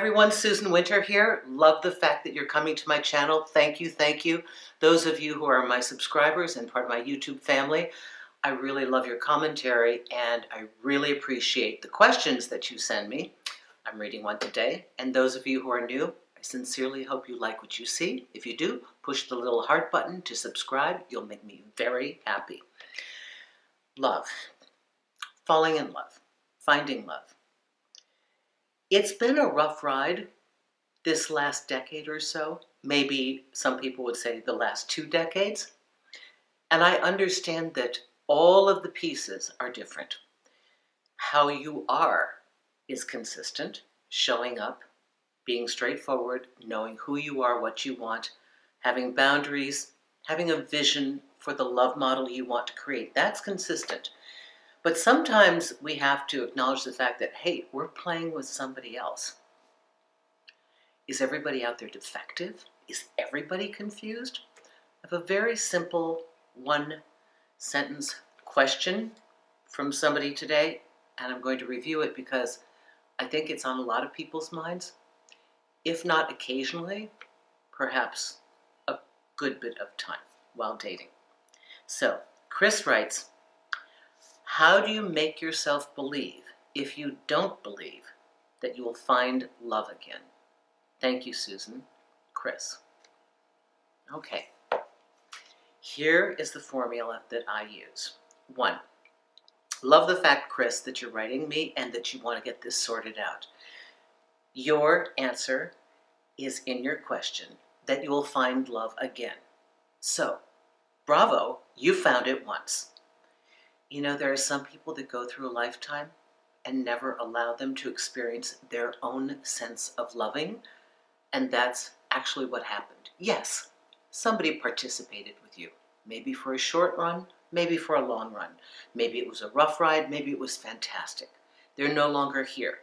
everyone, Susan Winter here. Love the fact that you're coming to my channel. Thank you, thank you. Those of you who are my subscribers and part of my YouTube family, I really love your commentary and I really appreciate the questions that you send me. I'm reading one today. And those of you who are new, I sincerely hope you like what you see. If you do, push the little heart button to subscribe. You'll make me very happy. Love. Falling in love. Finding love. It's been a rough ride this last decade or so. Maybe some people would say the last two decades. And I understand that all of the pieces are different. How you are is consistent, showing up, being straightforward, knowing who you are, what you want, having boundaries, having a vision for the love model you want to create. That's consistent. But sometimes we have to acknowledge the fact that, hey, we're playing with somebody else. Is everybody out there defective? Is everybody confused? I have a very simple one sentence question from somebody today, and I'm going to review it because I think it's on a lot of people's minds. If not occasionally, perhaps a good bit of time while dating. So, Chris writes, how do you make yourself believe if you don't believe that you will find love again? Thank you, Susan. Chris. Okay. Here is the formula that I use. One, love the fact, Chris, that you're writing me and that you want to get this sorted out. Your answer is in your question that you will find love again. So, bravo, you found it once. You know, there are some people that go through a lifetime and never allow them to experience their own sense of loving, and that's actually what happened. Yes, somebody participated with you, maybe for a short run, maybe for a long run. Maybe it was a rough ride, maybe it was fantastic. They're no longer here.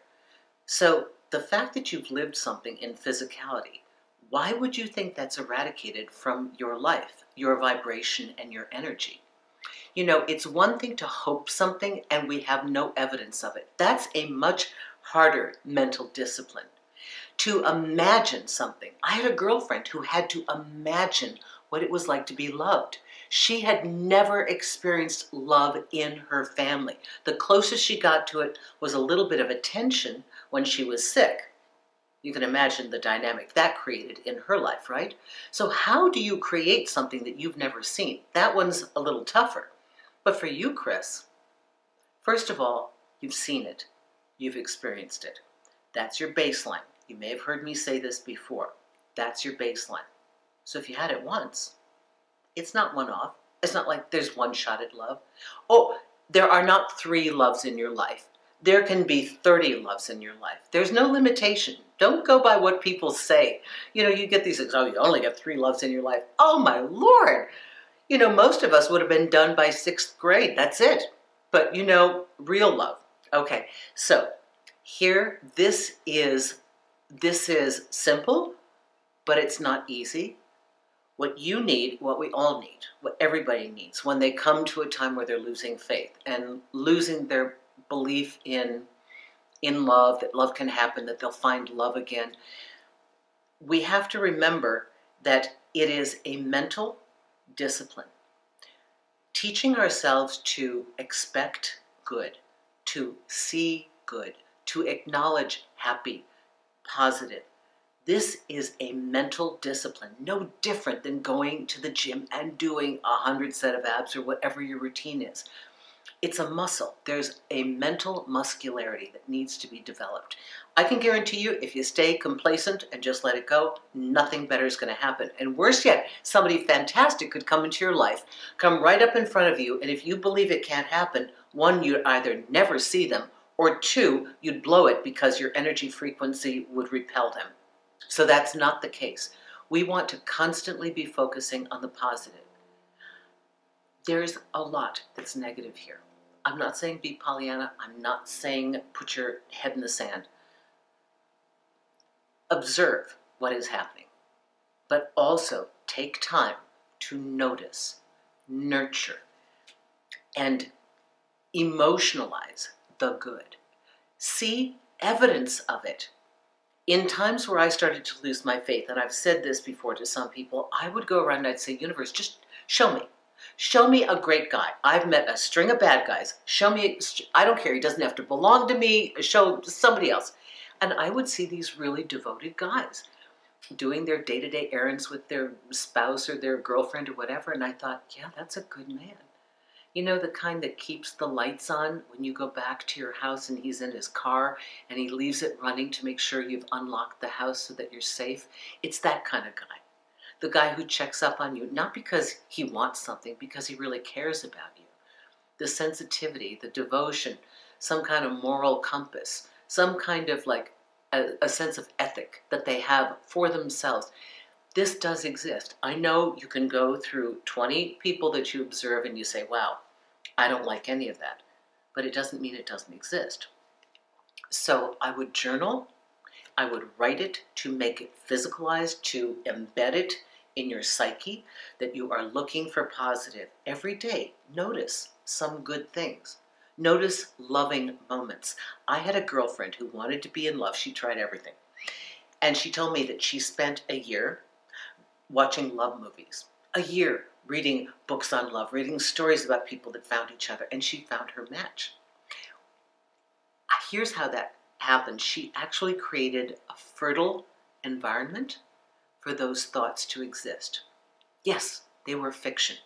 So the fact that you've lived something in physicality, why would you think that's eradicated from your life, your vibration, and your energy? You know, it's one thing to hope something and we have no evidence of it. That's a much harder mental discipline. To imagine something. I had a girlfriend who had to imagine what it was like to be loved. She had never experienced love in her family. The closest she got to it was a little bit of attention when she was sick. You can imagine the dynamic that created in her life, right? So how do you create something that you've never seen? That one's a little tougher. But for you, Chris, first of all, you've seen it. You've experienced it. That's your baseline. You may have heard me say this before. That's your baseline. So if you had it once, it's not one off. It's not like there's one shot at love. Oh, there are not three loves in your life. There can be 30 loves in your life. There's no limitation. Don't go by what people say. You know, you get these, oh, you only get three loves in your life. Oh my Lord you know, most of us would have been done by sixth grade. That's it. But you know, real love. Okay, so here, this is this is simple, but it's not easy. What you need, what we all need, what everybody needs when they come to a time where they're losing faith and losing their belief in in love, that love can happen, that they'll find love again. We have to remember that it is a mental discipline. Teaching ourselves to expect good, to see good, to acknowledge happy, positive. This is a mental discipline, no different than going to the gym and doing a hundred set of abs or whatever your routine is. It's a muscle. There's a mental muscularity that needs to be developed. I can guarantee you, if you stay complacent and just let it go, nothing better is going to happen. And worse yet, somebody fantastic could come into your life, come right up in front of you, and if you believe it can't happen, one, you'd either never see them, or two, you'd blow it because your energy frequency would repel them. So that's not the case. We want to constantly be focusing on the positive. There's a lot that's negative here. I'm not saying be Pollyanna. I'm not saying put your head in the sand. Observe what is happening, but also take time to notice, nurture, and emotionalize the good. See evidence of it. in times where I started to lose my faith, and I've said this before to some people, I would go around and I'd say, Universe, just show me. Show me a great guy. I've met a string of bad guys. Show me, I don't care, he doesn't have to belong to me, show somebody else. And I would see these really devoted guys doing their day to day errands with their spouse or their girlfriend or whatever. And I thought, yeah, that's a good man. You know, the kind that keeps the lights on when you go back to your house and he's in his car and he leaves it running to make sure you've unlocked the house so that you're safe. It's that kind of guy. The guy who checks up on you, not because he wants something, because he really cares about you. The sensitivity, the devotion, some kind of moral compass, some kind of like a, a sense of ethic that they have for themselves this does exist. I know you can go through 20 people that you observe and you say, wow, I don't like any of that. But it doesn't mean it doesn't exist. So I would journal, I would write it to make it physicalized, to embed it in your psyche that you are looking for positive. Every day, notice some good things. Notice loving moments. I had a girlfriend who wanted to be in love. She tried everything. And she told me that she spent a year watching love movies, a year reading books on love, reading stories about people that found each other, and she found her match. Here's how that happened she actually created a fertile environment for those thoughts to exist. Yes, they were fiction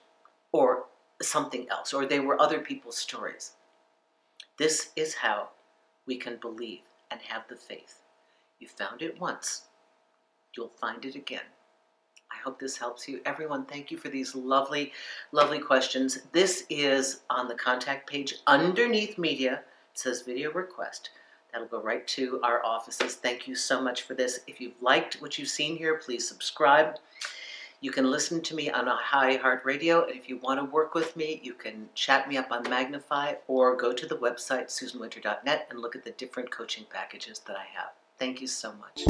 or something else, or they were other people's stories. This is how we can believe and have the faith. You found it once, you'll find it again. I hope this helps you. Everyone, thank you for these lovely, lovely questions. This is on the contact page underneath media. It says video request. That'll go right to our offices. Thank you so much for this. If you've liked what you've seen here, please subscribe. You can listen to me on a iHeartRadio, and if you want to work with me, you can chat me up on Magnify or go to the website susanwinter.net and look at the different coaching packages that I have. Thank you so much.